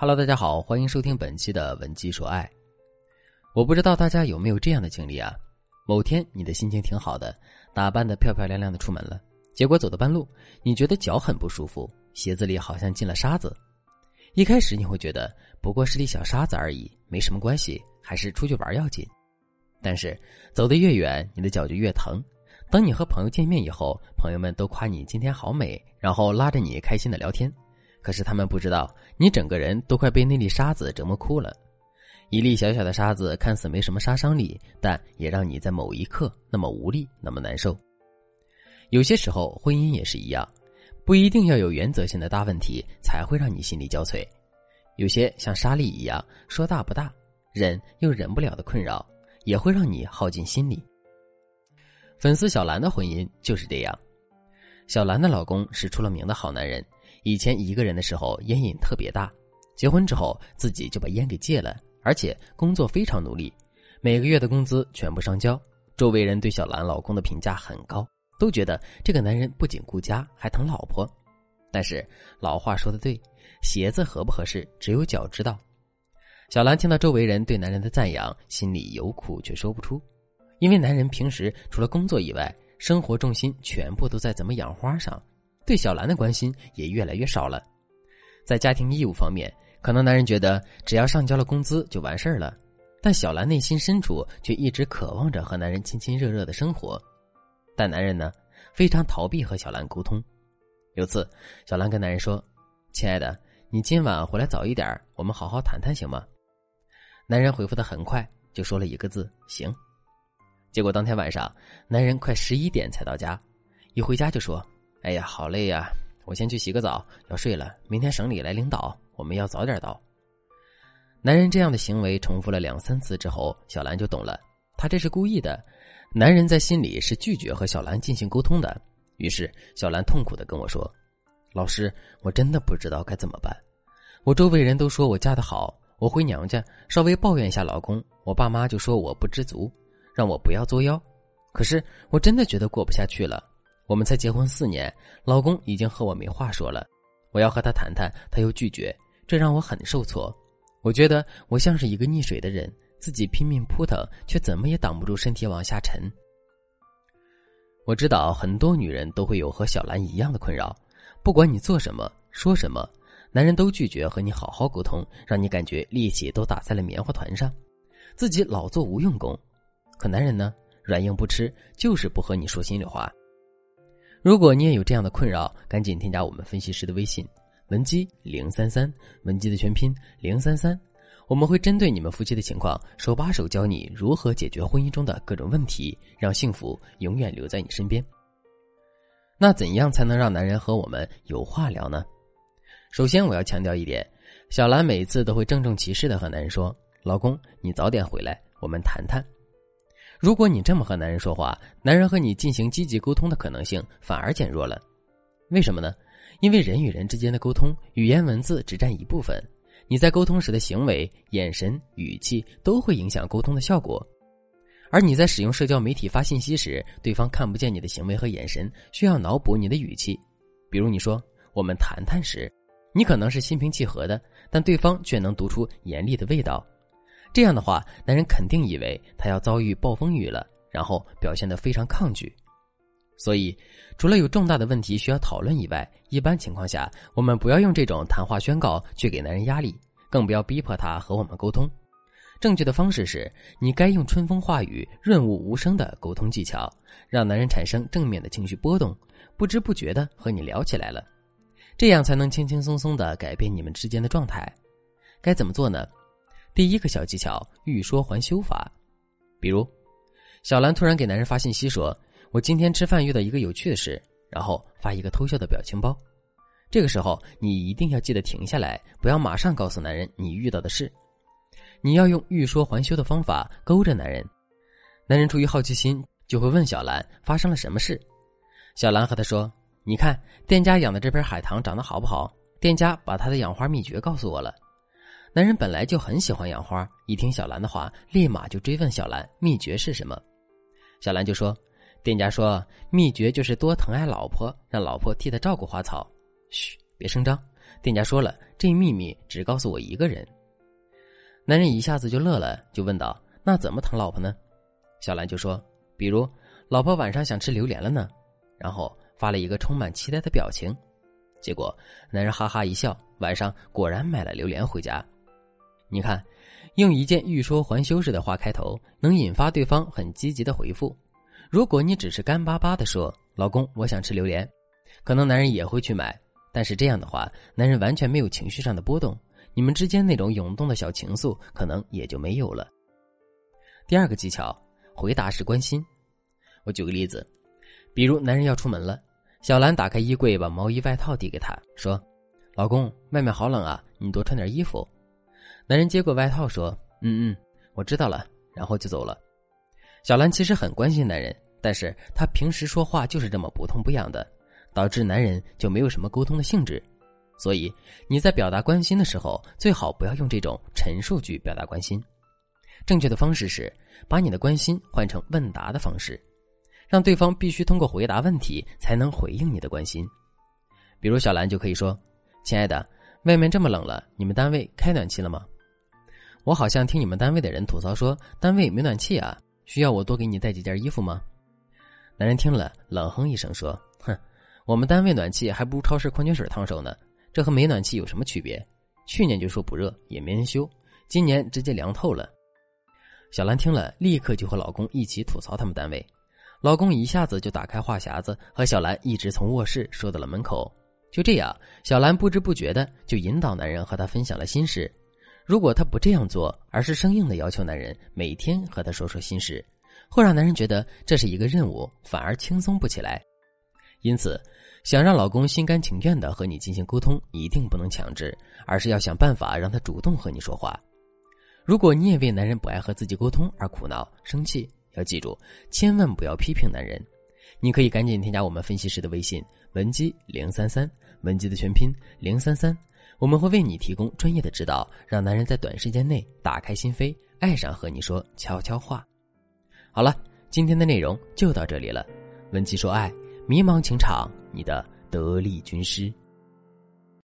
Hello，大家好，欢迎收听本期的文姬说爱。我不知道大家有没有这样的经历啊？某天你的心情挺好的，打扮的漂漂亮亮的出门了，结果走到半路，你觉得脚很不舒服，鞋子里好像进了沙子。一开始你会觉得不过是粒小沙子而已，没什么关系，还是出去玩要紧。但是走得越远，你的脚就越疼。等你和朋友见面以后，朋友们都夸你今天好美，然后拉着你开心的聊天。可是他们不知道，你整个人都快被那粒沙子折磨哭了。一粒小小的沙子看似没什么杀伤力，但也让你在某一刻那么无力，那么难受。有些时候，婚姻也是一样，不一定要有原则性的大问题才会让你心力交瘁。有些像沙粒一样，说大不大，忍又忍不了的困扰，也会让你耗尽心力。粉丝小兰的婚姻就是这样。小兰的老公是出了名的好男人，以前一个人的时候烟瘾特别大，结婚之后自己就把烟给戒了。而且工作非常努力，每个月的工资全部上交。周围人对小兰老公的评价很高，都觉得这个男人不仅顾家，还疼老婆。但是老话说的对，鞋子合不合适，只有脚知道。小兰听到周围人对男人的赞扬，心里有苦却说不出，因为男人平时除了工作以外，生活重心全部都在怎么养花上，对小兰的关心也越来越少了。在家庭义务方面。可能男人觉得只要上交了工资就完事儿了，但小兰内心深处却一直渴望着和男人亲亲热热的生活。但男人呢，非常逃避和小兰沟通。有次，小兰跟男人说：“亲爱的，你今晚回来早一点，我们好好谈谈，行吗？”男人回复的很快，就说了一个字：“行。”结果当天晚上，男人快十一点才到家，一回家就说：“哎呀，好累呀，我先去洗个澡，要睡了。明天省里来领导。”我们要早点到。男人这样的行为重复了两三次之后，小兰就懂了，他这是故意的。男人在心里是拒绝和小兰进行沟通的。于是小兰痛苦的跟我说：“老师，我真的不知道该怎么办。我周围人都说我嫁得好，我回娘家稍微抱怨一下老公，我爸妈就说我不知足，让我不要作妖。可是我真的觉得过不下去了。我们才结婚四年，老公已经和我没话说了，我要和他谈谈，他又拒绝。”这让我很受挫，我觉得我像是一个溺水的人，自己拼命扑腾，却怎么也挡不住身体往下沉。我知道很多女人都会有和小兰一样的困扰，不管你做什么说什么，男人都拒绝和你好好沟通，让你感觉力气都打在了棉花团上，自己老做无用功。可男人呢，软硬不吃，就是不和你说心里话。如果你也有这样的困扰，赶紧添加我们分析师的微信。文姬零三三，文姬的全拼零三三，我们会针对你们夫妻的情况，手把手教你如何解决婚姻中的各种问题，让幸福永远留在你身边。那怎样才能让男人和我们有话聊呢？首先，我要强调一点，小兰每次都会郑重其事的和男人说：“老公，你早点回来，我们谈谈。”如果你这么和男人说话，男人和你进行积极沟通的可能性反而减弱了。为什么呢？因为人与人之间的沟通，语言文字只占一部分，你在沟通时的行为、眼神、语气都会影响沟通的效果。而你在使用社交媒体发信息时，对方看不见你的行为和眼神，需要脑补你的语气。比如你说“我们谈谈”时，你可能是心平气和的，但对方却能读出严厉的味道。这样的话，男人肯定以为他要遭遇暴风雨了，然后表现得非常抗拒。所以，除了有重大的问题需要讨论以外，一般情况下，我们不要用这种谈话宣告去给男人压力，更不要逼迫他和我们沟通。正确的方式是，你该用春风化雨、润物无声的沟通技巧，让男人产生正面的情绪波动，不知不觉的和你聊起来了，这样才能轻轻松松的改变你们之间的状态。该怎么做呢？第一个小技巧：欲说还休法。比如，小兰突然给男人发信息说。我今天吃饭遇到一个有趣的事，然后发一个偷笑的表情包。这个时候，你一定要记得停下来，不要马上告诉男人你遇到的事。你要用欲说还休的方法勾着男人。男人出于好奇心，就会问小兰发生了什么事。小兰和他说：“你看，店家养的这盆海棠长得好不好？店家把他的养花秘诀告诉我了。”男人本来就很喜欢养花，一听小兰的话，立马就追问小兰秘诀是什么。小兰就说。店家说：“秘诀就是多疼爱老婆，让老婆替他照顾花草。”嘘，别声张，店家说了，这秘密只告诉我一个人。男人一下子就乐了，就问道：“那怎么疼老婆呢？”小兰就说：“比如，老婆晚上想吃榴莲了呢。”然后发了一个充满期待的表情。结果男人哈哈一笑，晚上果然买了榴莲回家。你看，用一件欲说还休式的话开头，能引发对方很积极的回复。如果你只是干巴巴的说“老公，我想吃榴莲”，可能男人也会去买。但是这样的话，男人完全没有情绪上的波动，你们之间那种涌动的小情愫可能也就没有了。第二个技巧，回答是关心。我举个例子，比如男人要出门了，小兰打开衣柜，把毛衣外套递给他，说：“老公，外面好冷啊，你多穿点衣服。”男人接过外套，说：“嗯嗯，我知道了。”然后就走了。小兰其实很关心男人，但是她平时说话就是这么不痛不痒的。导致男人就没有什么沟通的兴致，所以你在表达关心的时候，最好不要用这种陈述句表达关心。正确的方式是把你的关心换成问答的方式，让对方必须通过回答问题才能回应你的关心。比如小兰就可以说：“亲爱的，外面这么冷了，你们单位开暖气了吗？我好像听你们单位的人吐槽说单位没暖气啊，需要我多给你带几件衣服吗？”男人听了冷哼一声说。哼我们单位暖气还不如超市矿泉水烫手呢，这和没暖气有什么区别？去年就说不热，也没人修，今年直接凉透了。小兰听了，立刻就和老公一起吐槽他们单位，老公一下子就打开话匣子，和小兰一直从卧室说到了门口。就这样，小兰不知不觉的就引导男人和她分享了心事。如果她不这样做，而是生硬的要求男人每天和她说说心事，会让男人觉得这是一个任务，反而轻松不起来。因此，想让老公心甘情愿的和你进行沟通，一定不能强制，而是要想办法让他主动和你说话。如果你也为男人不爱和自己沟通而苦恼、生气，要记住，千万不要批评男人。你可以赶紧添加我们分析师的微信文姬零三三，文姬的全拼零三三，我们会为你提供专业的指导，让男人在短时间内打开心扉，爱上和你说悄悄话。好了，今天的内容就到这里了，文姬说爱。迷茫情场，你的得力军师。